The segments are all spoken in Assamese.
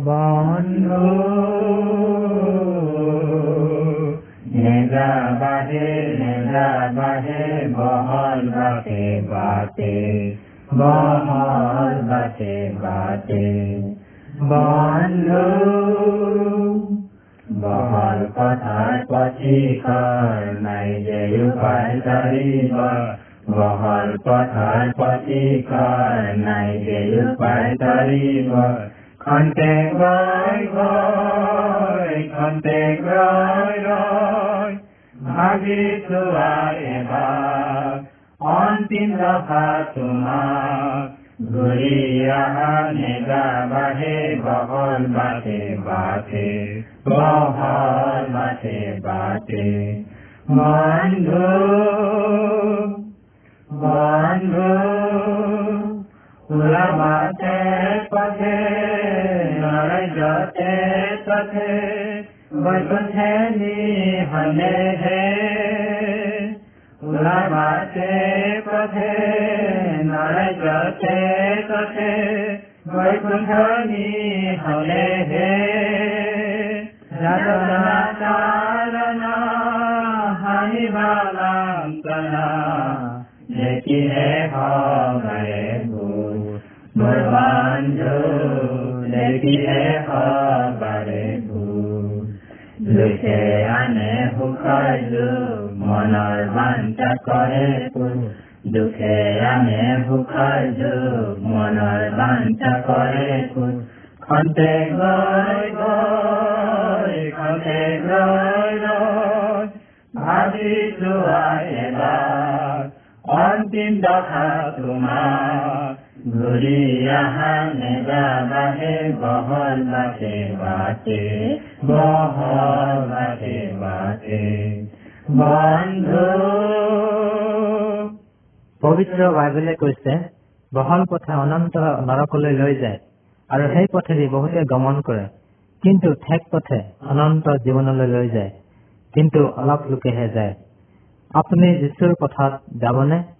বন্ধু নেজা বাহে নেজা বাহে বহল বাটে বাটে বহল বাটে বাটে বন্ধু বহল কথাৰ পথিকৰ নাই যে উপায় ধৰিব বহল পথাৰ পথিকৰ নাই যে উপায় ধৰিব খন্তে গৈ গৈ খন্তে ৰৈ ৰৈ ভাবি চোৱা এবাৰ অন্তিম দফা তোমাক ঘূৰি অহা নেগা বাহে বহল বাটে বাটে বহল বাটে বাটে বন্ধু বন্ধু ওলাবাতে পথে নৰজতে পথে বৈকুণ্ঠে নিহনে হে ওলাবাতে পথে নৰজতে পথে বৈকুণ্ঠ নিহনে হে যাতনা লোকে আনে সুখৰ যুগ মনৰ বাঞ্ছা কৰে দুখে আনে সুখৰ যুগ মনৰ বাঞ্ছা কৰে পূৰ খন্তে গৈ গৈ, খন্তে ৰৈ ৰৈ ভাবি চোৱা এবাৰ। অন্তিম দশা তোমাৰ বন্ধু পবিত্ৰ বাইবেলে কৈছে বহল পথে অনন্ত নৰকলৈ লৈ যায় আৰু সেই পথেদি বহুতে গমন কৰে কিন্তু ঠেক পথে অনন্ত জীৱনলৈ লৈ যায় কিন্তু অলপ লোকেহে যায়। আপুনি যীশুৰ পথত যাবনে?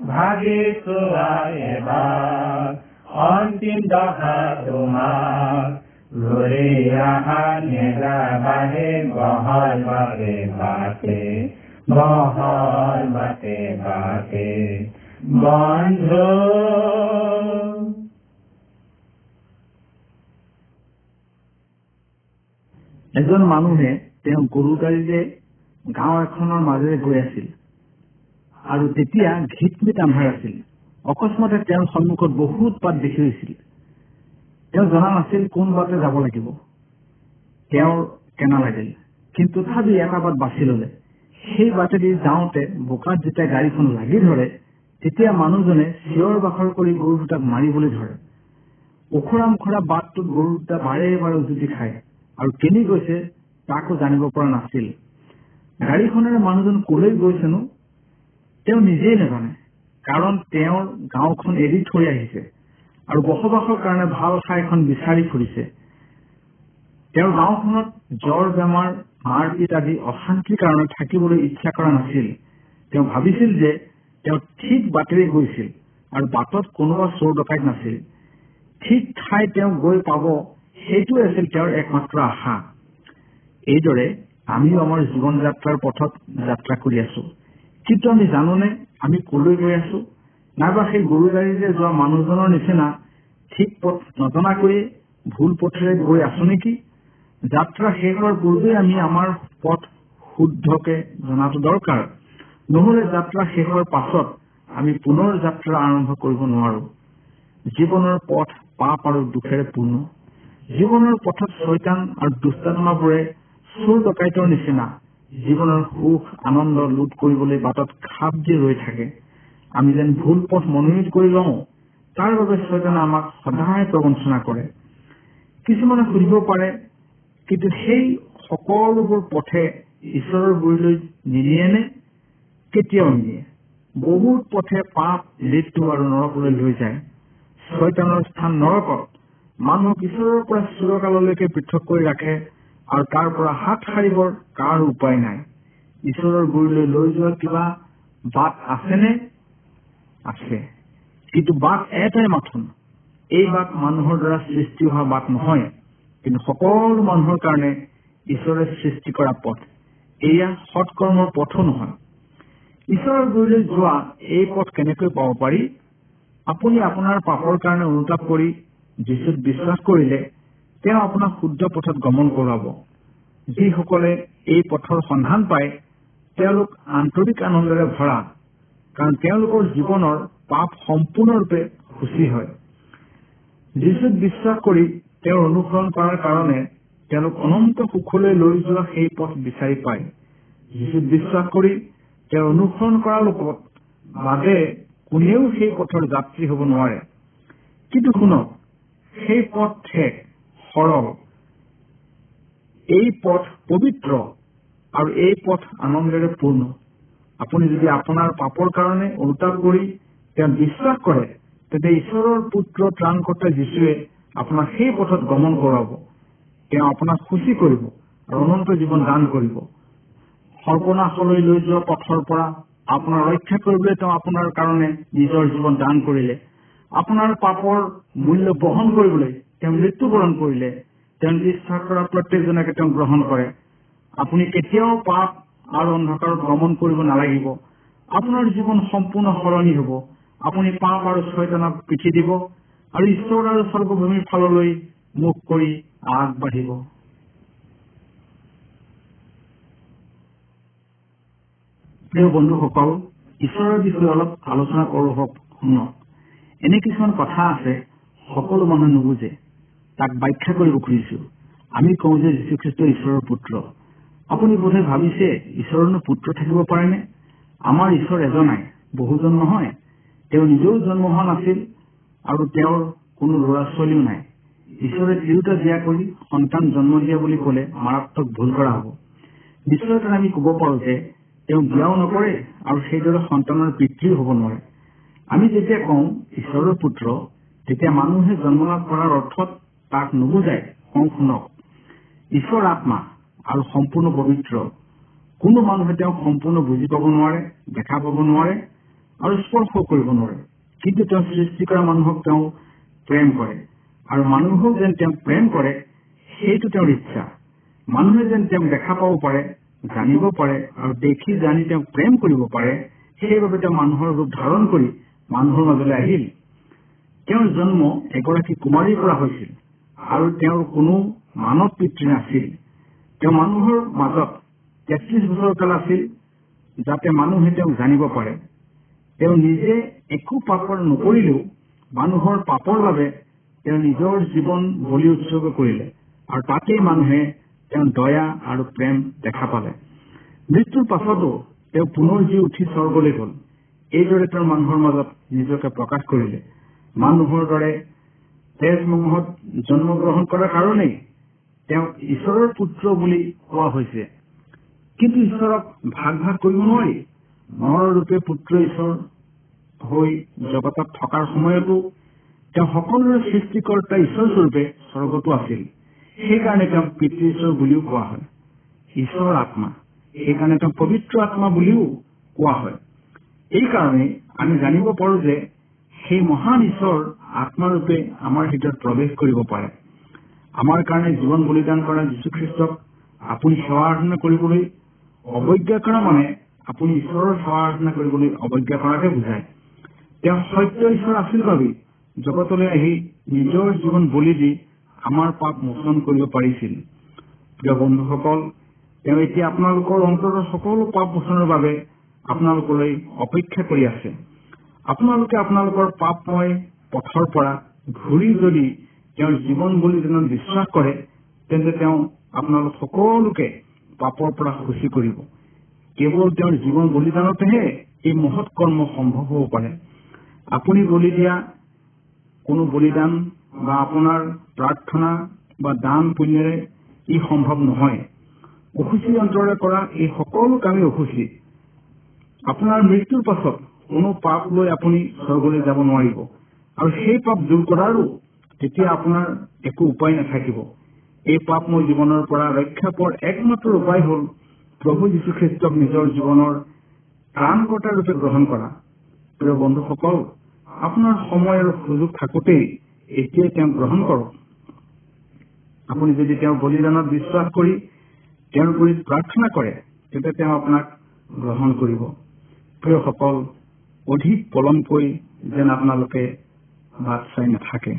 ভাগি চোৱা এবাৰ অন্তিম দশা তোমাৰ ঘূৰি অহা নেগা বাহে বহল বাটে বাটে বহল বাটে বাটে বন্ধু এজন মানুহে তেওঁ গৰু গাড়ীৰে গাঁও এখনৰ মাজেৰে গৈ আছিল। আৰু তেতিয়া ঘিটমিট আন্ধাৰ আছিল। অকস্মাতে তেওঁৰ সন্মুখত বহুত পাত দেখি হৈছিল তেওঁ জনা নাছিল কোন বাটে যাব লাগিব। তেওঁৰ কেনা লাগিল। কিন্তু তথাপি এটা বাট বাছি ললে। সেই বাটেদি যাওঁতে বোকাত যেতিয়া গাড়ীখন লাগি ধৰে তেতিয়া মানুহজনে চিঞৰ বাখৰ কৰি গৰু দুটাক মাৰিবলৈ ধৰে। ওখৰা মোখৰা বাটটোত গৰু দুটা বাৰে বাৰে উজুতি খায়। আৰু কেনি গৈছে তাকো জানিব পৰা নাছিল। গাড়ীখনেৰে মানুহজন কলৈ গৈছেনো তেওঁ নিজেই নাজানে কাৰণ তেওঁৰ গাঁওখন এৰি থৈ আহিছে আৰু বসবাসৰ কাৰণে ভাল ঠাই এখন বিচাৰি ফুৰিছে। তেওঁৰ গাঁওখনত জ্বৰ বেমাৰ মাৰপিট আদি অশান্তিৰ কাৰণে থাকিবলৈ ইচ্ছা কৰা নাছিল। তেওঁ ভাবিছিল যে তেওঁ ঠিক বাটেৰে গৈছিল আৰু বাটত কোনোবা চোৰ ডকাইত নাছিল। ঠিক ঠাই তেওঁ গৈ পাব সেইটোৱে আছিল তেওঁৰ একমাত্ৰ আশা। এইদৰে আমিও আমাৰ জীৱন যাত্ৰাৰ পথত যাত্ৰা কৰি আছো। কিন্তু আমি জানোনে আমি কলৈ গৈ আছো? নাইবা সেই গৰু গাড়ীৰে যোৱা মানুহজনৰ নিচিনা ঠিক পথ নজনাকৈয়ে ভুল পথেৰে গৈ আছো নেকি? যাত্ৰা শেষ হোৱাৰ পূৰ্বে আমি আমাৰ পথ শুদ্ধকে জনাটো দৰকাৰ। নহলে যাত্ৰা শেষ হোৱাৰ পাছত আমি পুনৰ যাত্ৰা আৰম্ভ কৰিব নোৱাৰো। জীৱনৰ পথ পাপ আৰু দুখেৰে পূৰ্ণ। জীৱনৰ পথত চৈতান আৰু দুষ্টাত্মাবোৰে চোৰ ডকাইতৰ নিচিনা জীৱনৰ সুখ আনন্দ লুট কৰিবলৈ বাটত খাপ দি ৰৈ থাকে। আমি যেন ভুল পথ মনোনীত কৰি লওঁ তাৰ বাবে ছয়জনে আমাক সদায় প্ৰবঞ্চনা কৰে। কিছুমানে সুধিব পাৰে কিন্তু সেই সকলোবোৰ পথে ঈশ্বৰৰ গুৰিলৈ নিনিয়েনে কেতিয়াও নিনিয়ে। বহুত পথে পাপ মৃত্যু আৰু নৰকলৈ লৈ যায়। ছয়তানৰ স্থান নৰকত। মানুহক ঈশ্বৰৰ পৰা চিৰকাললৈকে পৃথক কৰি ৰাখে আৰু তাৰ পৰা হাত সাৰিবৰ কাৰ উপায় নাই? ঈশ্বৰৰ গুৰিলৈ লৈ যোৱাৰ কিবা বাট আছেনে? আছে। কিন্তু বাট এটাই মাথোন। এই বাট মানুহৰ দ্বাৰা সৃষ্টি হোৱা বাট নহয় কিন্তু সকলো মানুহৰ কাৰণে ঈশ্বৰে সৃষ্টি কৰা পথ। এয়া সৎকৰ্মৰ পথো নহয়। ঈশ্বৰৰ গুৰিলৈ যোৱা এই পথ কেনেকৈ পাব পাৰি? আপুনি আপোনাৰ পাপৰ কাৰণে অনুতাপ কৰি যীশুত বিশ্বাস কৰিলে তেওঁ আপোনাক শুদ্ধ পথত গমন কৰাব। যিসকলে এই পথৰ সন্ধান পায় তেওঁলোক আন্তৰিক আনন্দেৰে ভৰা কাৰণ তেওঁলোকৰ জীৱনৰ পাপ সম্পূৰ্ণৰূপে সূচী হয়। যীশুত বিশ্বাস কৰি তেওঁৰ অনুসৰণ কৰাৰ কাৰণে তেওঁলোক অনন্ত সুখলৈ লৈ যোৱা সেই পথ বিচাৰি পায়। যীশুত বিশ্বাস কৰি তেওঁৰ অনুসৰণ কৰা লোকত বাদে কোনেও সেই পথৰ যাত্ৰী হ'ব নোৱাৰে। কিন্তু শুনক সেই পথ ঠেক সৰল। এই পথ পবিত্ৰ আৰু এই পথ আনন্দেৰে পূৰ্ণ। আপুনি যদি আপোনাৰ পাপৰ কাৰণে অনুতাপ কৰি তেওঁ বিশ্বাস কৰে তেন্তে ঈশ্বৰৰ পুত্ৰ ত্ৰাণকৰ্তা যীশুৱে আপোনাক সেই পথত গমন কৰাব। তেওঁ আপোনাক সুচী কৰিব আৰু অনন্ত জীৱন দান কৰিব। সৰ্বনাশলৈ লৈ যোৱা পথৰ পৰা আপোনাৰ ৰক্ষা কৰিবলৈ তেওঁ আপোনাৰ কাৰণে নিজৰ জীৱন দান কৰিলে। আপোনাৰ পাপৰ মূল্য বহন কৰিবলৈ তেওঁ মৃত্যুবৰণ কৰিলে তেওঁ বিশ্বাস কৰা প্ৰত্যেকজনকে তেওঁ গ্ৰহণ কৰে। আপুনি কেতিয়াও পাপ আৰু অন্ধকাৰত ভ্ৰমণ কৰিব নালাগিব। আপোনাৰ জীৱন সম্পূৰ্ণ সলনি হ'ব। আপুনি পাপ আৰু ছয়জনক পিঠি দিব আৰু ঈশ্বৰ আৰু স্বৰ্গভূমিৰ ফাললৈ মুখ কৰি আগবাঢ়িব। প্ৰিয় বন্ধুসকল ঈশ্বৰৰ বিষয়ে অলপ আলোচনা কৰো হওক শুনক। এনে কিছুমান কথা আছে সকলো মানুহে নুবুজে। তাক ব্যাখ্যা কৰিব খুজিছো আমি কওঁ যে যীশুখ্ৰীষ্ট ঈশ্বৰৰ পুত্ৰ। আপুনি বোধহয় ভাবিছে ঈশ্বৰনো পুত্ৰ থাকিব পাৰেনে? আমাৰ ঈশ্বৰ এজনাই বহুজন নহয়। তেওঁ নিজেও জন্ম হোৱা নাছিল আৰু তেওঁৰ কোনো ল'ৰা ছোৱালীও নাই। ঈশ্বৰে তিৰোতা বিয়া কৰি সন্তান জন্ম দিয়া বুলি কলে মাৰাত্মক ভুল কৰা হ'ব। নিশ্চয়কৈ আমি কব পাৰো যে তেওঁ বিয়াও নকৰে আৰু সেইদৰে সন্তানৰ পিতৃও হ'ব নোৱাৰে। আমি যেতিয়া কওঁ ঈশ্বৰৰ পুত্ৰ তেতিয়া মানুহে জন্ম লাভ কৰাৰ অৰ্থত তাক নুবুজাই কওঁ শুনক ঈশ্বৰ আত্মা আৰু সম্পূৰ্ণ পবিত্ৰ। কোনো মানুহে তেওঁক সম্পূৰ্ণ বুজি পাব নোৱাৰে দেখা পাব নোৱাৰে আৰু স্পৰ্শ কৰিব নোৱাৰে। কিন্তু তেওঁ সৃষ্টি কৰা মানুহক তেওঁ প্ৰেম কৰে আৰু মানুহক যেন তেওঁক প্ৰেম কৰে সেইটো তেওঁৰ ইচ্ছা। মানুহে যেন তেওঁক দেখা পাব পাৰে জানিব পাৰে আৰু দেখি জানি তেওঁক প্ৰেম কৰিব পাৰে সেইবাবে তেওঁ মানুহৰ ৰূপ ধাৰণ কৰি মানুহৰ মাজলৈ আহিল। তেওঁৰ জন্ম এগৰাকী কুমাৰীৰ পৰা হৈছিল আৰু তেওঁৰ কোনো মানৱ পিতৃ নাছিল। তেওঁ মানুহৰ মাজত তেত্ৰিশ বছৰ কাল আছিল যাতে মানুহে তেওঁক জানিব পাৰে। তেওঁ নিজে একো পাপৰ নকৰিলেও মানুহৰ পাপৰ বাবে তেওঁ নিজৰ জীৱন বলি উৎসৰ্গ কৰিলে আৰু তাতেই মানুহে তেওঁ দয়া আৰু প্ৰেম দেখা পালে। মৃত্যুৰ পাছতো তেওঁ পুনৰ যি উঠি স্বৰ্গলৈ গল। এইদৰে তেওঁৰ মানুহৰ মাজত নিজকে প্ৰকাশ কৰিলে। মানুহৰ দৰে তেজমহত জন্মগ্ৰহণ কৰাৰ কাৰণেই তেওঁক ঈশ্বৰৰ পুত্ৰ বুলি কোৱা হৈছে। কিন্তু ঈশ্বৰক ভাগ ভাগ কৰিব নোৱাৰি। নৰ ৰূপে পুত্ৰ ঈশ্বৰ হৈ জগতত থকাৰ সময়তো তেওঁ সকলোৰে সৃষ্টিকৰ্তা ঈশ্বৰ স্বৰূপে স্বৰ্গতো আছিল। সেইকাৰণে তেওঁক পিতৃ ঈশ্বৰ বুলিও কোৱা হয়। ঈশ্বৰ আত্মা। সেইকাৰণে তেওঁক পবিত্ৰ আত্মা বুলিও কোৱা হয়। এইকাৰণে আমি জানিব পাৰো যে সেই মহান ঈশ্বৰ আত্মাৰূপে আমাৰ হৃদয়ত প্ৰৱেশ কৰিব পাৰে। আমাৰ কাৰণে জীৱন বলিদান কৰা যীশুখ্ৰীষ্টক আপুনি সেৱা আৰাধনা কৰিবলৈ অৱজ্ঞা কৰা মানে আপুনি ঈশ্বৰৰ সেৱা আৰাধনা কৰিবলৈ অৱজ্ঞা কৰাকে বুজায়। তেওঁ সত্য ঈশ্বৰ আছিল বাবেই জগতলৈ আহি নিজৰ জীৱন বলি দি আমাৰ পাপ মোচন কৰিব পাৰিছিল। প্ৰিয় বন্ধুসকল তেওঁ এতিয়া আপোনালোকৰ অন্তৰৰ সকলো পাপ মোচনৰ বাবে আপোনালোকলৈ অপেক্ষা কৰি আছে। আপোনালোকে আপোনালোকৰ পাপময় পথৰ পৰা ঘূৰি যদি তেওঁৰ জীৱন বলিদানত বিশ্বাস কৰে তেন্তে তেওঁ আপোনালোক সকলোকে পাপৰ পৰা সুচী কৰিব। কেৱল তেওঁৰ জীৱন বলিদানতেহে এই মহৎ কৰ্ম সম্ভৱ হ'ব পাৰে। আপুনি বলি দিয়া কোনো বলিদান বা আপোনাৰ প্ৰাৰ্থনা বা দান পুণ্যৰে ই সম্ভৱ নহয়। অসুচী অন্তৰে কৰা এই সকলো কামেই অসুচী আপোনাৰ মৃত্যুৰ পাছত কোনো পাপ লৈ আপুনি স্বৰ্গলৈ যাব নোৱাৰিব। আৰু সেই পাপ দূৰ কৰাৰো তেতিয়া আপোনাৰ একো উপায় নাথাকিব। এই পাপময় জীৱনৰ পৰা ৰক্ষা পোৱাৰ একমাত্ৰ উপায় হ'ল প্ৰভু যীশুখ্ৰীষ্টক নিজৰ জীৱনৰ ত্ৰাণকৰ্তা ৰূপে গ্ৰহণ কৰা। প্ৰিয় বন্ধুসকল আপোনাৰ সময় আৰু সুযোগ থাকোতেই এতিয়াই তেওঁক গ্ৰহণ কৰক। আপুনি যদি তেওঁৰ বলিদানত বিশ্বাস কৰি তেওঁৰ গুৰিত প্ৰাৰ্থনা কৰে তেন্তে তেওঁ আপোনাক গ্ৰহণ কৰিব। প্ৰিয়সকল অধিক পলমকৈ যেন আপোনালোকে বাট চাই নাথাকে।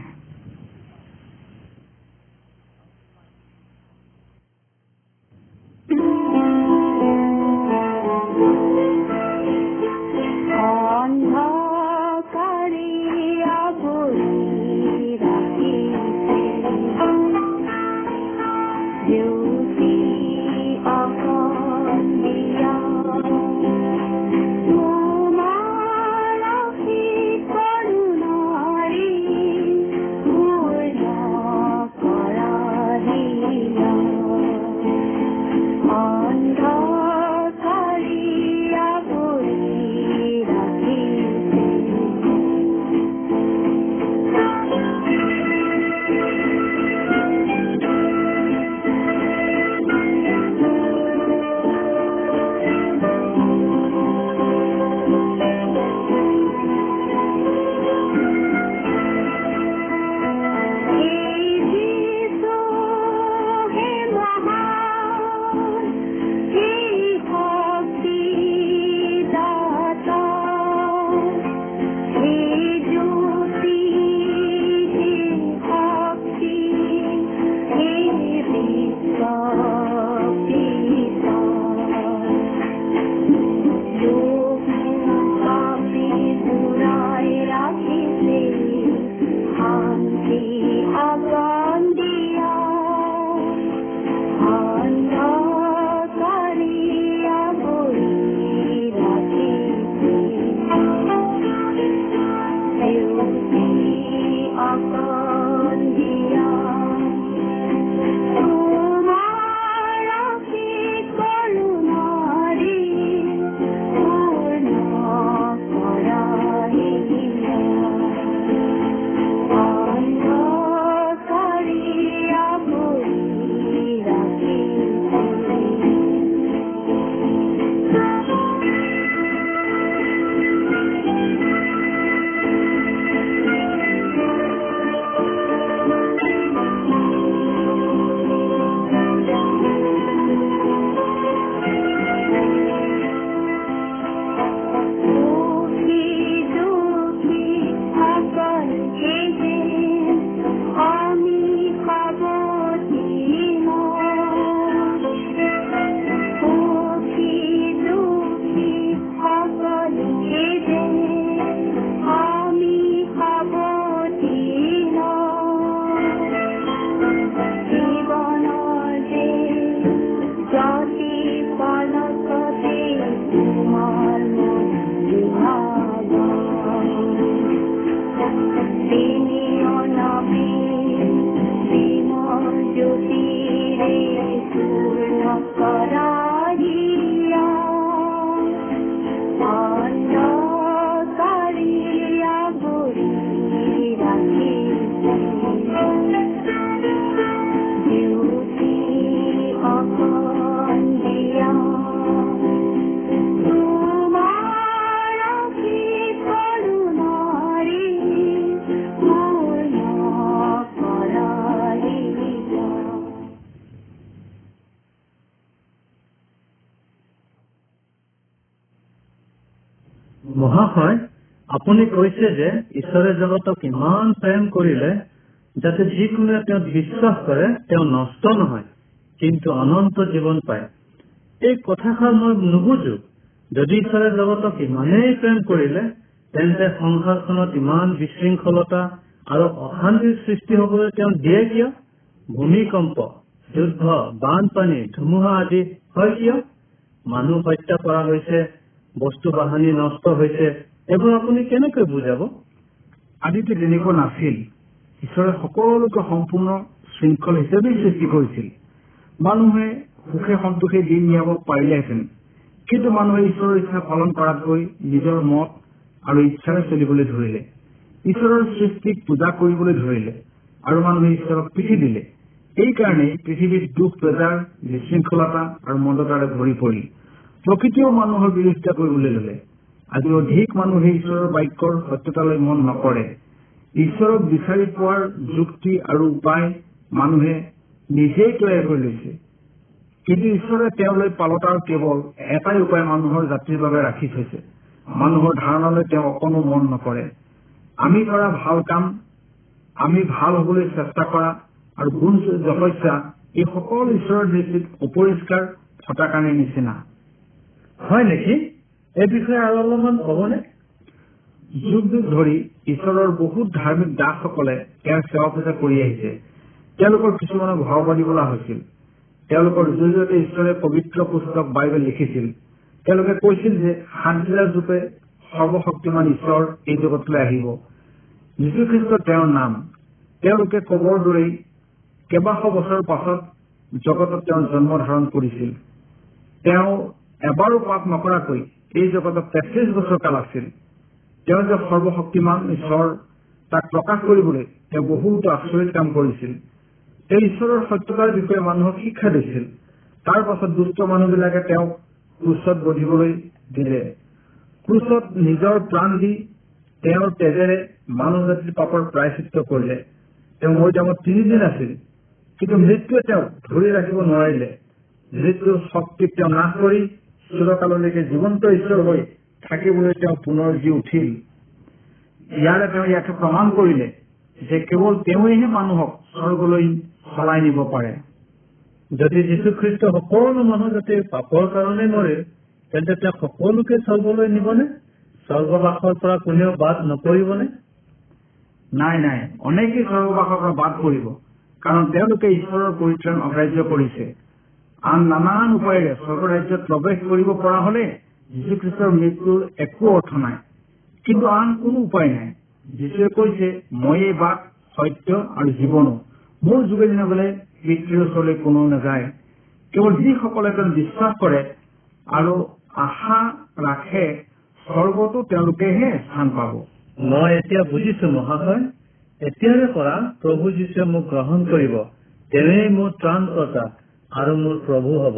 আপুনি কৈছে যে ঈশ্বৰে জগতক ইমান প্ৰেম কৰিলে যাতে যিকোনোৱে তেওঁত বিশ্বাস কৰে তেওঁ নষ্ট নহয় কিন্তু অনন্ত জীৱন পায়। এই কথাষাৰ মই নুবুজো। যদি ঈশ্বৰে জগতক ইমানেই প্ৰেম কৰিলে তেন্তে সংসাৰখনত ইমান বিশৃংখলতা আৰু অশান্তিৰ সৃষ্টি হবলৈ তেওঁ দিয়ে কিয়? ভূমিকম্প যুদ্ধ বানপানী ধুমুহা আদি হয় কিয়? মানুহ হত্যা কৰা হৈছে বস্তু বাহানি নষ্ট হৈছে এইবোৰ আপুনি কেনেকৈ বুজাব? আদিতে তেনেকুৱা নাছিল। ঈশ্বৰে সকলোকে সম্পূৰ্ণ শৃংখল হিচাপেই সৃষ্টি কৰিছিল। মানুহে সুখে সন্তোষে দিন নিয়াব পাৰিলেহেঁতেন। কিন্তু মানুহে ঈশ্বৰৰ ইচ্ছা পালন কৰাতকৈ নিজৰ মত আৰু ইচ্ছাৰে চলিবলৈ ধৰিলে। ঈশ্বৰৰ সৃষ্টিক পূজা কৰিবলৈ ধৰিলে আৰু মানুহে ঈশ্বৰক পিঠি দিলে। এইকাৰণেই পৃথিৱীত দুখ বেজাৰ বিশৃংখলতা আৰু মন্দতাৰে ভৰি পৰিল। প্ৰকৃতিয়েও মানুহৰ বিৰোধিতা কৰিবলৈ ললে। আজি অধিক মানুহে ঈশ্বৰৰ বাক্যৰ সত্যতালৈ মন নকৰে। ঈশ্বৰক বিচাৰি পোৱাৰ যুক্তি আৰু উপায় মানুহে নিজেই তৈয়াৰ কৰি লৈছে। কিন্তু ঈশ্বৰে তেওঁলৈ পালতাৰ কেৱল এটাই উপায় মানুহৰ জাতিৰ বাবে ৰাখি থৈছে। মানুহৰ ধাৰণালৈ তেওঁ অকণো মন নকৰে। আমি কৰা ভাল কাম আমি ভাল হবলৈ চেষ্টা কৰা আৰু গুণ যশস্যা এই সকলো ঈশ্বৰৰ দৃষ্টিত অপৰিষ্কাৰ ফটাকানিৰ নিচিনা। হয় নেকি? এই বিষয়ে আৰু অলপমান ক'বনে? যুগ যুগ ধৰি ঈশ্বৰৰ বহুত ধাৰ্মিক দাসসকলে তেওঁৰ সেৱা পূজা কৰি আহিছে। তেওঁলোকৰ কিছুমানক ভাওবাদী বোলা হৈছিল। তেওঁলোকৰ জৰিয়তে ঈশ্বৰে পবিত্ৰ পুস্তক বাইবেল লিখিছিল। তেওঁলোকে কৈছিল যে শান্তিৰাজ ৰূপে সৰ্বশক্তিমান ঈশ্বৰ এই জগতলৈ আহিব। যীশুখ্ৰীষ্ট তেওঁৰ নাম। তেওঁলোকে কবৰ দৰেই কেইবাশ বছৰ পাছত জগতত তেওঁৰ জন্ম ধাৰণ কৰিছিল। তেওঁ এবাৰো পাপ নকৰাকৈ এই জগতত তেত্ৰিশ বছৰ কাল আছিল। তেওঁ যে সৰ্বশক্তিমান ঈশ্বৰ তাক প্ৰকাশ কৰিবলৈ তেওঁ বহুতো আচৰিত কাম কৰিছিল। তেওঁ ঈশ্বৰৰ সত্যতাৰ বিষয়ে মানুহক শিক্ষা দিছিল। তাৰ পাছত দুষ্ট মানুহবিলাকে তেওঁক ক্ৰুচত বধিবলৈ দিলে। ক্ৰুচত নিজৰ প্ৰাণ দি তেওঁৰ তেজেৰে মানুহ জাতিৰ পাপৰ প্ৰায়চিত্ৰ কৰিলে। তেওঁ মৈদামত তিনিদিন আছিল। কিন্তু মৃত্যুৱে তেওঁক ধৰি ৰাখিব নোৱাৰিলে। মৃত্যুৰ শক্তিক তেওঁ নাশ কৰি চিৰকাললৈকে জীৱন্ত ঈশ্বৰ হৈ থাকিবলৈ তেওঁ পুনৰ জি উঠিল। ইয়াৰে তেওঁ ইয়াকে প্ৰমাণ কৰিলে যে কেৱল তেওঁৱেহে মানুহক স্বৰ্গলৈ চলাই নিব পাৰে। যদি যীশুখ্ৰীষ্ট সকলো মানুহ জাতিৰ পাপৰ কাৰণে মৰে তেন্তে তেওঁ সকলোকে স্বৰ্গলৈ নিবনে? স্বৰ্গবাসৰ পৰা কোনেও বাদ নকৰিবনে নাই নাই অনেকেই স্বৰ্গবাসৰ পৰা বাদ পৰিব কাৰণ তেওঁলোকে ঈশ্বৰৰ পৰিত্ৰাণ অগ্ৰাহ্য কৰিছে। আন নানান উপায়েৰে স্বৰ্গ ৰাজ্যত প্ৰৱেশ কৰিব পৰা হলে যীশুখ্ৰীষ্টৰ মৃত্যুৰ একো অৰ্থ নাই। কিন্তু আন কোনো উপায় নাই। যীশুৱে কৈছে ময়েই বাট সত্য আৰু জীৱনো। মোৰ যোগেদি নগলে পিতৃৰ ওচৰলৈ কোনো নাযায়। কেৱল যিসকলে তেওঁ বিশ্বাস কৰে আৰু আশা ৰাখে স্বৰ্গতো তেওঁলোকেহে স্থান পাব। মই এতিয়া বুজিছো মহাশয়। এতিয়াৰে পৰা প্ৰভু যীশুৱে মোক গ্ৰহণ কৰিব। তেওঁৱেই মোৰ ত্ৰাণকৰ্তা আৰু মোৰ প্ৰভু হ'ব।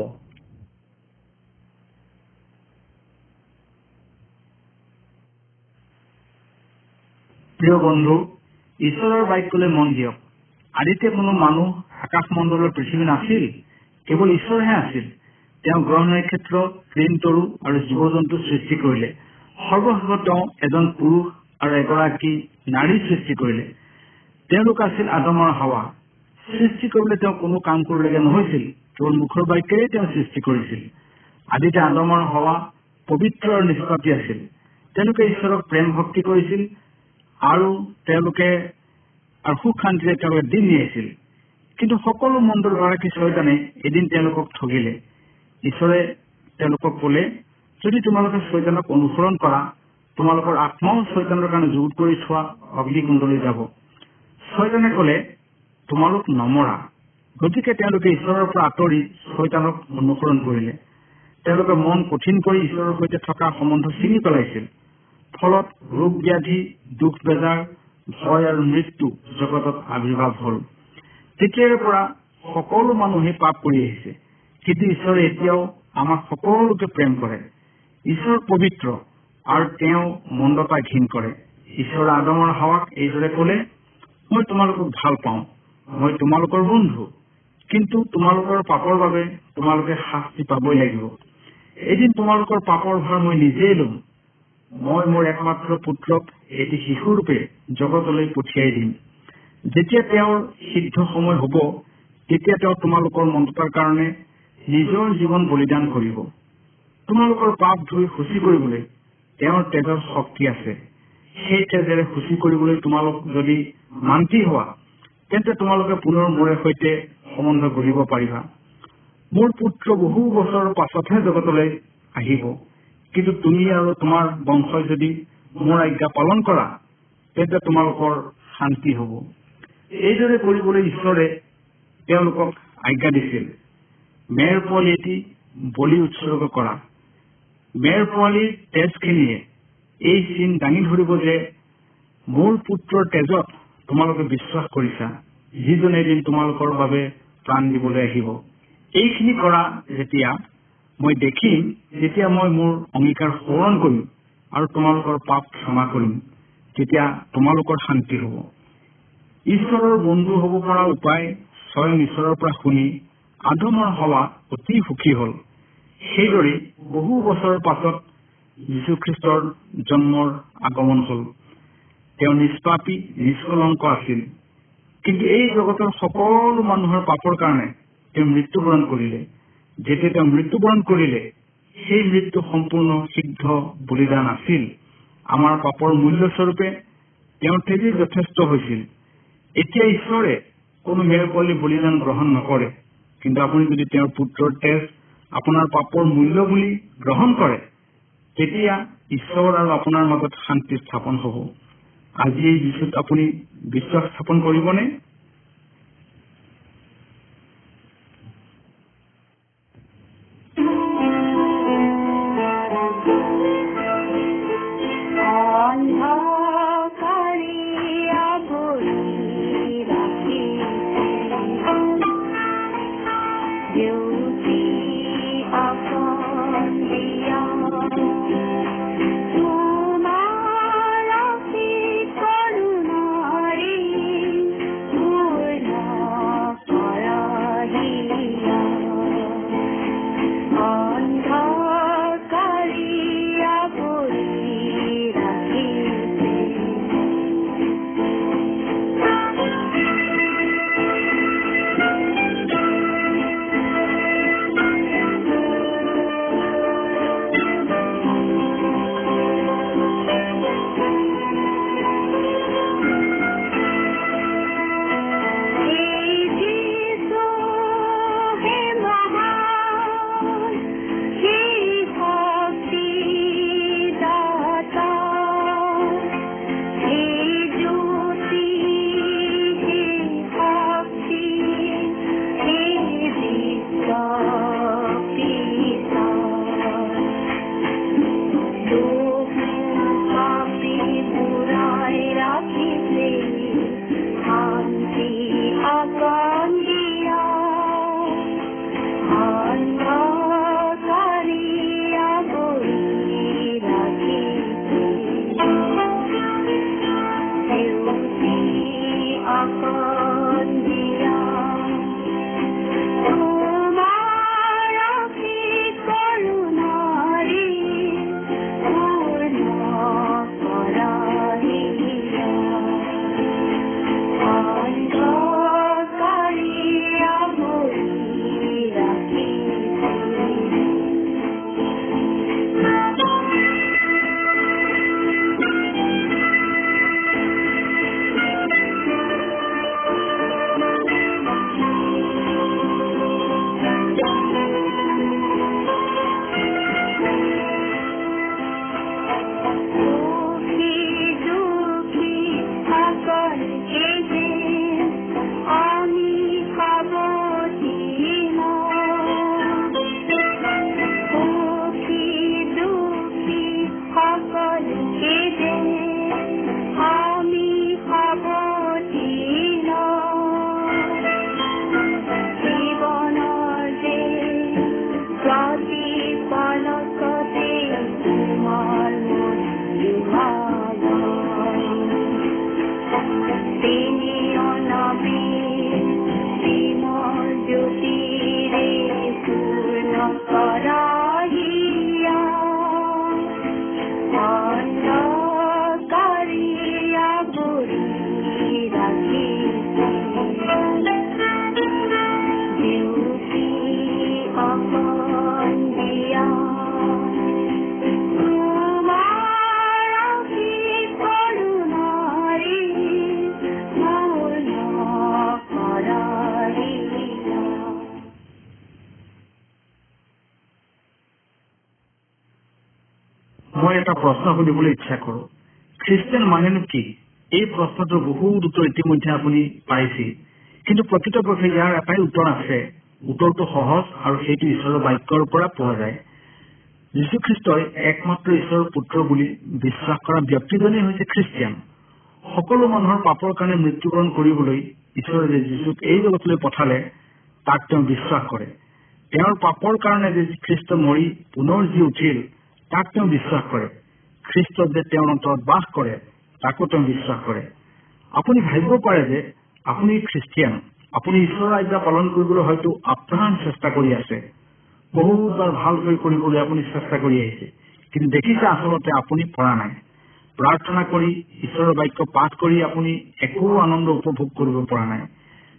প্ৰিয় বন্ধু ঈশ্বৰৰ বাক্যলৈ মন দিয়ক। আদিতে কোনো মানুহ আকাশমণ্ডলৰ পৃথিৱী নাছিল কেৱল ঈশ্বৰহে আছিল। তেওঁ গ্ৰহ নক্ষত্ৰ তৰু আৰু জীৱ জন্তু সৃষ্টি কৰিলে। সৰ্বশেষত তেওঁ এজন পুৰুষ আৰু এগৰাকী নাৰী সৃষ্টি কৰিলে। তেওঁলোক আছিল আদম আৰু হাৱা। সৃষ্টি কৰিবলৈ তেওঁ কোনো কাম কৰিবলগীয়া নহৈছিল। কেৱল মুখৰ বাক্যৰে তেওঁ সৃষ্টি কৰিছিল। আদিতে আদম আৰু হাৱা পবিত্ৰ আৰু নিষ্পাপী আছিল। তেওঁলোকে ঈশ্বৰক প্ৰেম ভক্তি কৰিছিল আৰু তেওঁলোকে আৰু সুখ শান্তিৰে তেওঁলোকে দিন নিয়াইছিল। কিন্তু সকলো মণ্ডল গৰাকী ছয়তানে এদিন তেওঁলোকক ঠগিলে। ঈশ্বৰে তেওঁলোকক কলে যদি তোমালোকে ছয়তানক অনুসৰণ কৰা তোমালোকৰ আত্মাও ছয়তানৰ কাৰণে যুগুত কৰি থোৱা অগ্নিকুণ্ডলৈ যাব। ছয়তানে কলে তোমালোক নমৰা। গতিকে তেওঁলোকে ঈশ্বৰৰ পৰা আঁতৰি ছয়তানক অনুসৰণ কৰিলে। তেওঁলোকে মন কঠিন কৰি ঈশ্বৰৰ সৈতে থকা সম্বন্ধ ছিঙি পেলাইছিল। ফলত ৰোগ ব্যাধি দুখ বেজাৰ ভয় আৰু মৃত্যু জগতত আৱিৰ্ভাৱ হল। তেতিয়াৰে পৰা সকলো মানুহে পাপ কৰি আহিছে। কিন্তু ঈশ্বৰে এতিয়াও আমাক সকলোকে প্ৰেম কৰে। ঈশ্বৰ পবিত্ৰ আৰু তেওঁ মন্দতা ঘীন কৰে। ঈশ্বৰে আদমৰ হাৱাক এইদৰে কলে মই তোমালোকক ভাল পাওঁ। মই তোমালোকৰ বন্ধু। কিন্তু তোমালোকৰ পাপৰ বাবে তোমালোকে শাস্তি পাবই লাগিব। এদিন তোমালোকৰ পাপৰ ভাৰ মই নিজেই লম। মই মোৰ একমাত্ৰ পুত্ৰক এটি শিশুৰূপে জগতলৈ পঠিয়াই দিম। যেতিয়া তেওঁৰ সিদ্ধ সময় হ'ব তেতিয়া তেওঁ তোমালোকৰ মন্দতাৰ কাৰণে নিজৰ জীৱন বলিদান কৰিব। তোমালোকৰ পাপ ধুই শুচি কৰিবলৈ তেওঁৰ তেজৰ শক্তি আছে। সেই তেজেৰে শুচি কৰিবলৈ তোমালোক যদি মান্তি হোৱা তেন্তে তোমালোকে পুনৰ মোৰে সৈতে সম্বন্ধ গঢ়িব পাৰিবা। মোৰ পুত্ৰ বহু বছৰৰ পাছতহে জগতলৈ আহিব। কিন্তু তুমি আৰু তোমাৰ বংশই যদি মোৰ আজ্ঞা পালন কৰা তেন্তে তোমালোকৰ শান্তি হ'ব। এইদৰে কৰিবলৈ ঈশ্বৰে তেওঁলোকক আজ্ঞা দিছিল। মেৰ পোৱালি এটি বলি উৎসৰ্গ কৰা। মেৰ পোৱালিৰ তেজখিনিয়ে এই চিন দাঙি ধৰিব যে মোৰ পুত্ৰৰ তেজত তোমালোকে বিশ্বাস কৰিছা। যিজনে এদিন তোমালোকৰ বাবে প্ৰাণ দিবলৈ আহিব। এইখিনি কৰা যেতিয়া মই দেখিম তেতিয়া মই মোৰ অংগীকাৰ সোঁৱৰণ কৰিম আৰু তোমালোকৰ পাপ ক্ষমা কৰিম তেতিয়া তোমালোকৰ শান্তি হ'ব। ঈশ্বৰৰ বন্ধু হ'ব পৰা উপায় স্বয়ং ঈশ্বৰৰ পৰা শুনি আদমৰ হৱা অতি সুখী হ'ল। সেইদৰে বহু বছৰৰ পাছত যীশুখ্ৰীষ্টৰ জন্মৰ আগমন হ'ল। তেওঁ নিষ্পাপী নিষ্কলংক আছিল। কিন্তু এই জগতৰ সকলো মানুহৰ পাপৰ কাৰণে তেওঁ মৃত্যুবৰণ কৰিলে। যেতিয়া তেওঁ মৃত্যুবৰণ কৰিলে সেই মৃত্যু সম্পূৰ্ণ সিদ্ধ বলিদান আছিল। আমাৰ পাপৰ মূল্যস্বৰূপে তেওঁৰ তেজেই যথেষ্ট হৈছিল। এতিয়া ঈশ্বৰে কোনো মেৰপলি বলিদান গ্ৰহণ নকৰে। কিন্তু আপুনি যদি তেওঁৰ পুত্ৰৰ তেজ আপোনাৰ পাপৰ মূল্য বুলি গ্ৰহণ কৰে তেতিয়া ঈশ্বৰ আৰু আপোনাৰ মাজত শান্তি স্থাপন হ'ব। আজি এই যিচুত আপুনি বিশ্বাস স্থাপন কৰিবনে? মই এটা প্ৰশ্ন সুধিবলৈ ইচ্ছা কৰো। খ্ৰীষ্টিয়ান মানেনো কি? এই প্ৰশ্নটোৰ বহুত উত্তৰ ইতিমধ্যে আপুনি পাইছে কিন্তু প্ৰকৃতপক্ষে ইয়াৰ এটাই উত্তৰ আছে। উত্তৰটো সহজ আৰু সেইটো ঈশ্বৰৰ বাক্যৰ পৰা পোৱা যায়। যীশুখ্ৰীষ্টই একমাত্ৰ ঈশ্বৰৰ পুত্ৰ বুলি বিশ্বাস কৰা ব্যক্তিজনেই হৈছে খ্ৰীষ্টিয়ান। সকলো মানুহৰ পাপৰ কাৰণে মৃত্যুবৰণ কৰিবলৈ ঈশ্বৰে যে যীশুক এই জগতলৈ পঠালে তাক তেওঁ বিশ্বাস কৰে। তেওঁৰ পাপৰ কাৰণে যে খ্ৰীষ্ট মৰি পুনৰ যি উঠিল তাক তেওঁ বিশ্বাস কৰে। খ্ৰীষ্টত যে তেওঁৰ অন্তৰত বাস কৰে তাকো তেওঁ বিশ্বাস কৰে। আপুনি ভাবিব পাৰে যে আপুনি খ্ৰীষ্টিয়ান। আপুনি ঈশ্বৰৰ আজ্ঞা পালন কৰিবলৈ হয়তো আপ্ৰাণ চেষ্টা কৰি আছে। বহুতবাৰ ভালকৈ কৰিবলৈ আপুনি চেষ্টা কৰি আহিছে। কিন্তু দেখিছে আচলতে আপুনি পৰা নাই। প্ৰাৰ্থনা কৰি ঈশ্বৰৰ বাক্য পাঠ কৰি আপুনি একো আনন্দ উপভোগ কৰিব পৰা নাই।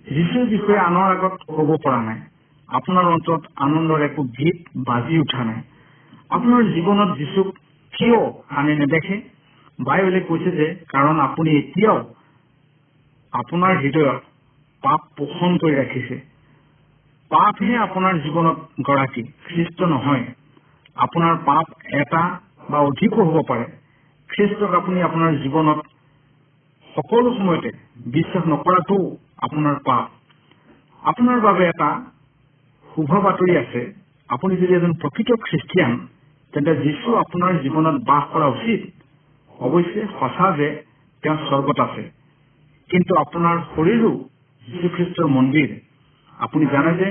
যীশুৰ বিষয়ে আনৰ আগত ক'ব পৰা নাই। আপোনাৰ অন্তৰত আনন্দৰ একো গীত বাজি উঠা নাই। আপোনাৰ জীৱনত যীশুক কিয় আনে নেদেখে? বাইবেলে কৈছে যে কাৰণ আপুনি এতিয়াও আপোনাৰ হৃদয়ত পাপ পোষণ কৰি ৰাখিছে। পাপহে আপোনাৰ জীৱনত গৰাকী খ্ৰীষ্ট নহয়। আপোনাৰ পাপ এটা বা অধিকো হ'ব পাৰে। খ্ৰীষ্টক আপুনি আপোনাৰ জীৱনত সকলো সময়তে বিশ্বাস নকৰাটোও আপোনাৰ পাপ। আপোনাৰ বাবে এটা শুভ বাতৰি আছে। আপুনি যদি এজন প্ৰকৃত খ্ৰীষ্টিয়ান তেন্তে যীশু আপোনাৰ জীৱনত বাস কৰা উচিত। অৱশ্যে সঁচা যে তেওঁ স্বৰ্গত আছে। কিন্তু আপোনাৰ শৰীৰো যীশুখ্ৰীষ্টৰ মন্দিৰ। আপুনি জানে যে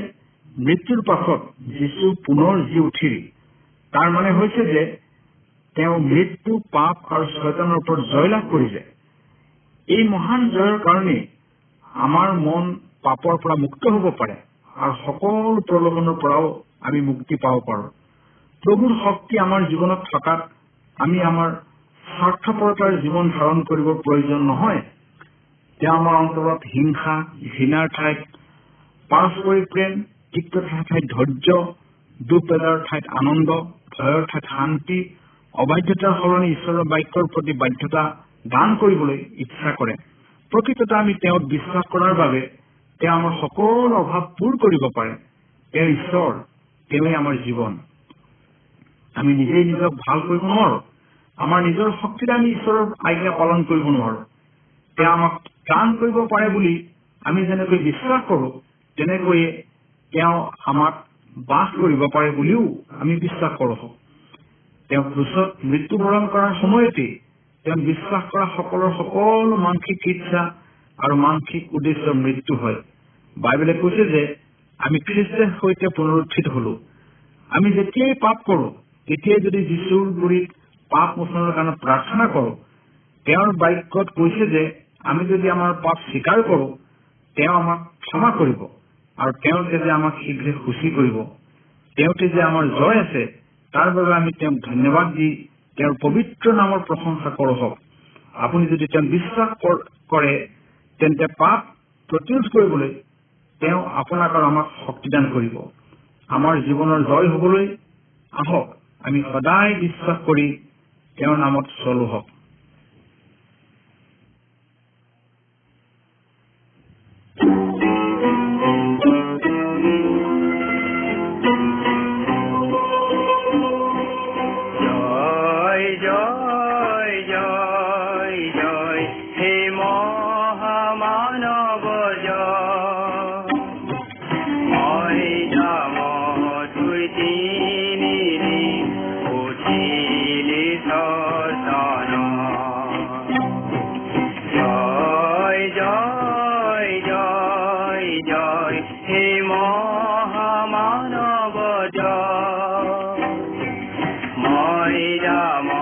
মৃত্যুৰ পাছত যীশু পুনৰ জি উঠিল। তাৰ মানে হৈছে যে তেওঁ মৃত্যু পাপ আৰু ছয়তানৰ ওপৰত জয়লাভ কৰিছে। এই মহান জয়ৰ কাৰণেই আমাৰ মন পাপৰ পৰা মুক্ত হ'ব পাৰে আৰু সকলো প্ৰলোভনৰ পৰাও আমি মুক্তি পাব পাৰো। প্ৰভুৰ শক্তি আমাৰ জীৱনত থকাত আমি আমাৰ স্বাৰ্থপৰতাৰ জীৱন ধাৰণ কৰিবৰ প্ৰয়োজন নহয়। তেওঁ আমাৰ অন্তৰত হিংসা ঘৃণাৰ ঠাইত পাৰস্পৰিক প্ৰেম তিক্ততাৰ ঠাইত ধৈৰ্য দুখ বেদাৰ ঠাইত আনন্দ ভয়ৰ ঠাইত শান্তি অবাধ্যতাৰ সলনি ঈশ্বৰৰ বাক্যৰ প্ৰতি বাধ্যতা দান কৰিবলৈ ইচ্ছা কৰে। প্ৰকৃততে আমি তেওঁক বিশ্বাস কৰাৰ বাবে তেওঁ আমাৰ সকলো অভাৱ পূৰ কৰিব পাৰে। তেওঁ ঈশ্বৰ তেওঁৱেই আমাৰ জীৱন। আমি নিজেই নিজক ভাল কৰিব নোৱাৰো। আমাৰ নিজৰ শক্তিৰে আমি ঈশ্বৰৰ আজ্ঞা পালন কৰিব নোৱাৰো। তেওঁ আমাক ত্ৰাণ কৰিব পাৰে বুলি আমি যেনেকৈ বিশ্বাস কৰো তেনেকৈয়ে তেওঁ আমাক বাস কৰিব পাৰে বুলিও আমি বিশ্বাস কৰো। তেওঁ ক্ৰুচত মৃত্যুবৰণ কৰাৰ সময়তেই তেওঁ বিশ্বাস কৰা সকলৰ সকলো মানসিক ইচ্ছা আৰু মানসিক উদ্দেশ্যৰ মৃত্যু হয়। বাইবেলে কৈছে যে আমি খ্ৰীষ্টৰ সৈতে পুনৰুত্থিত হলো। আমি যেতিয়াই পাপ কৰো তেতিয়াই যদি যীশুৰ গুৰিত পাপ মোচনৰ কাৰণে প্ৰাৰ্থনা কৰো তেওঁৰ বাক্যত কৈছে যে আমি যদি আমাৰ পাপ স্বীকাৰ কৰো তেওঁ আমাক ক্ষমা কৰিব আৰু তেওঁলোকে যে আমাক শীঘ্ৰে সুচী কৰিব তেওঁতে যে আমাৰ জয় আছে তাৰ বাবে আমি তেওঁক ধন্যবাদ দি তেওঁৰ পবিত্ৰ নামৰ প্ৰশংসা কৰো হওক। আপুনি যদি তেওঁক বিশ্বাস কৰে তেন্তে পাপ প্ৰতিৰোধ কৰিবলৈ তেওঁ আপোনাক আৰু আমাক শক্তিদান কৰিব। আমাৰ জীৱনৰ জয় হবলৈ আহক। আমি সদায় বিশ্বাস কৰি তেওঁৰ নামত চলো হওক। श्रीराम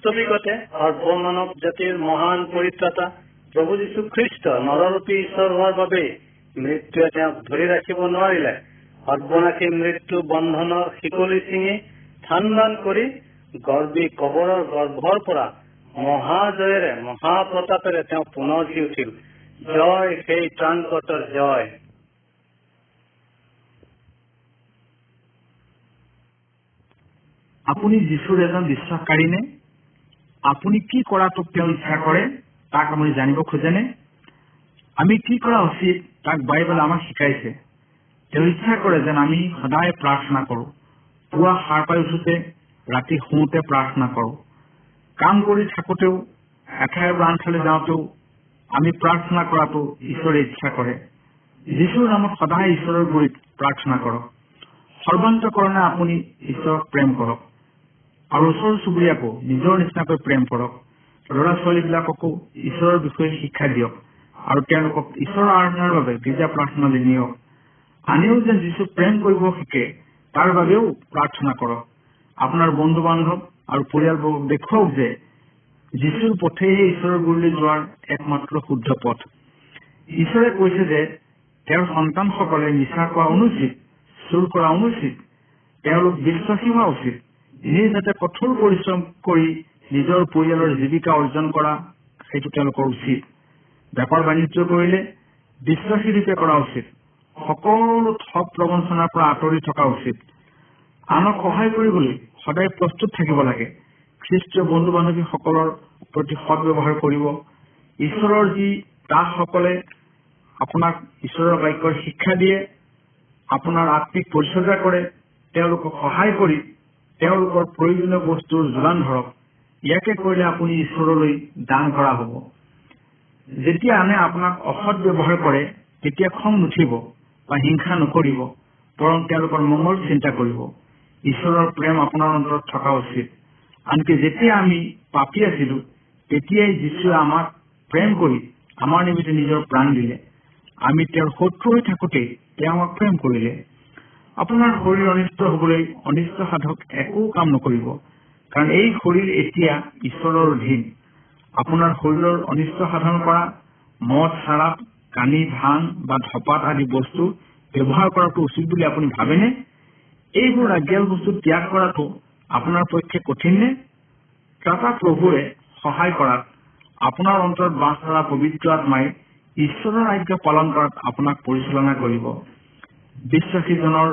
বাস্তবিকতে সৰ্বমানৱ জাতিৰ মহান পৰিত্ৰাতা প্ৰভু যীশু খ্ৰীষ্ট নৰৰূপী ঈশ্বৰ হোৱাৰ বাবে মৃত্যুৱে তেওঁক ধৰি ৰাখিব নোৱাৰিলে। সৰ্বনাশী মৃত্যু বন্ধনৰ শিকলি ছিঙি স্থান দান কৰি গৰ্বী কবৰৰ গৰ্ভৰ পৰা মহাজয়েৰে মহাপ্ৰতাপেৰে তেওঁ পুনৰ জি উঠিল। জয় সেই ত্ৰাণকৰ্তৰ জয়। আপুনি যীশুৰ এজন বিশ্বাসকাৰী নে? আপুনি কি কৰাটোক তেওঁ ইচ্ছা কৰে? তাক আপুনি জানিব খোজেনে? আমি কি কৰা উচিত? তাক বাইবেলে আমাক শিকাইছে। তেওঁ ইচ্ছা কৰে যেন আমি সদায় প্ৰাৰ্থনা কৰো। পুৱা সাৰ পাই উঠোতে ৰাতি শুওঁতে প্ৰাৰ্থনা কৰো। কাম কৰি থাকোতেও এঠাইৰ পৰা আনঠাইলৈ যাওঁতেও আমি প্ৰাৰ্থনা কৰাটো ঈশ্বৰে ইচ্ছা কৰে। যীশুৰ নামত সদায় ঈশ্বৰৰ গুৰিত প্ৰাৰ্থনা কৰক। সৰ্বান্তকৰণে আপুনি ঈশ্বৰক প্ৰেম কৰক। আৰু ওচৰ চুবুৰীয়াকো নিজৰ নিচিনাকৈ প্ৰেম কৰক। ল'ৰা ছোৱালীবিলাককো ঈশ্বৰৰ বিষয়ে শিক্ষা দিয়ক আৰু তেওঁলোকক ঈশ্বৰৰ আৰাধনাৰ বাবে গীৰ্জা প্ৰাৰ্থনালৈ নিয়ক আনেও যেন যীচুক প্ৰেম কৰিব শিকে তাৰ বাবেও প্ৰাৰ্থনা কৰক। আপোনাৰ বন্ধু বান্ধৱ আৰু পৰিয়ালবোৰক দেখুৱাওক যে যীশুৰ পথেহে ঈশ্বৰৰ গুৰিলৈ যোৱাৰ একমাত্ৰ শুদ্ধ পথ। ঈশ্বৰে কৈছে যে তেওঁৰ সন্তানসকলে নিচা কৰা অনুচিত চুৰ কৰা অনুচিত তেওঁলোক বিশ্বাসী হোৱা উচিত। নিজ যাতে কঠোৰ পৰিশ্ৰম কৰি নিজৰ পৰিয়ালৰ জীৱিকা অৰ্জন কৰা সেইটো তেওঁলোকৰ উচিত। বেপাৰ বাণিজ্য কৰিলে বিশ্বাসী ৰূপে কৰা উচিত। সকলো ঠগ প্ৰবঞ্চনাৰ পৰা আঁতৰি থকা উচিত। আনক সহায় কৰিবলৈ সদায় প্ৰস্তুত থাকিব লাগে। খ্ৰীষ্টীয় বন্ধু বান্ধৱীসকলৰ প্ৰতি সদব্যৱহাৰ কৰিব। ঈশ্বৰৰ যি দাসসকলে আপোনাক ঈশ্বৰৰ বাক্যৰ শিক্ষা দিয়ে আপোনাৰ আত্মিক পৰিচৰ্যা কৰে তেওঁলোকক সহায় কৰি তেওঁলোকৰ প্ৰয়োজনীয় বস্তুৰ যোগান ধৰক ইয়াকে কৰিলে আপুনি ঈশ্বৰলৈ দান কৰা হ'ব। যেতিয়া আনে আপোনাক অসৎ ব্যৱহাৰ কৰে তেতিয়া খং নুঠিব বা হিংসা নকৰিব বৰং তেওঁলোকৰ মংগল চিন্তা কৰিব। ঈশ্বৰৰ প্ৰেম আপোনাৰ অন্তৰত থকা উচিত। আনকি যেতিয়া আমি পাপী আছিলো তেতিয়াই যীশুৱে আমাক প্ৰেম কৰি আমাৰ নিমিত্তে নিজৰ প্ৰাণ দিলে। আমি তেওঁৰ শত্ৰু হৈ থাকোতেই তেওঁ আমাক প্ৰেম কৰিলে। আপোনাৰ শৰীৰ অনিষ্ট হবলৈ অনিষ্ট সাধক একো কাম নকৰিব। কাৰণ এই শৰীৰ এতিয়া ঈশ্বৰৰ অধীন। আপোনাৰ শৰীৰৰ অনিষ্ট সাধন কৰা মদ চাৰাপ কানি ভাং বা ধপাত আদি বস্তু ব্যৱহাৰ কৰাটো উচিত বুলি আপুনি ভাবেনে? এইবোৰ ৰাগিয়াল বস্তু ত্যাগ কৰাটো আপোনাৰ পক্ষে কঠিন নে? ত্ৰাতা প্ৰভুৱে সহায় কৰাত আপোনাৰ অন্তৰত বাস কৰা পবিত্ৰ আত্মাই ঈশ্বৰৰ আজ্ঞা পালন কৰাত আপোনাক পৰিচালনা কৰিব। বিশ্বাসীজনৰ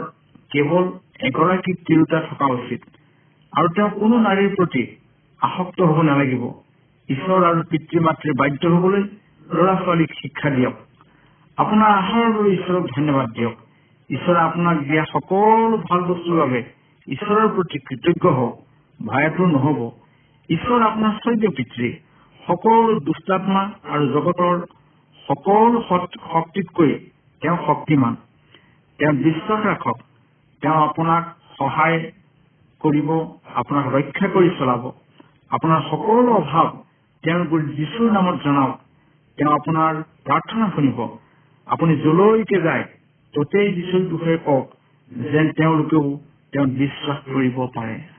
কেৱল এগৰাকী তিৰোতা থকা উচিত। আৰু তেওঁ কোনো নাৰীৰ প্ৰতি আসক্ত হ'ব নালাগিব। ঈশ্বৰ আৰু পিতৃ মাতৃৰ বাধ্য হবলৈ ল'ৰা ছোৱালীক শিক্ষা দিয়ক। আপোনাৰ আহাৰৰ বাবে ঈশ্বৰক ধন্যবাদ দিয়ক। ঈশ্বৰে আপোনাক দিয়া সকলো ভাল বস্তুৰ বাবে ঈশ্বৰৰ প্ৰতি কৃতজ্ঞ হওক ভয়াতুৰ নহব। ঈশ্বৰ আপোনাৰ সৈন্য পিতৃ। সকলো দুষ্টাত্মা আৰু জগতৰ সকলো শক্তিতকৈ তেওঁ শক্তিমান। তেওঁ বিশ্বাস ৰাখক। তেওঁ আপোনাক সহায় কৰিব আপোনাক ৰক্ষা কৰি চলাব। আপোনাৰ সকলো অভাৱ তেওঁৰ গুৰিত যীশুৰ নামত জনাওক। তেওঁ আপোনাৰ প্ৰাৰ্থনা শুনিব। আপুনি যলৈকে যায় ততেই যীশুৰ বিষয়ে কওক যেন তেওঁলোকেও তেওঁক বিশ্বাস কৰিব পাৰে।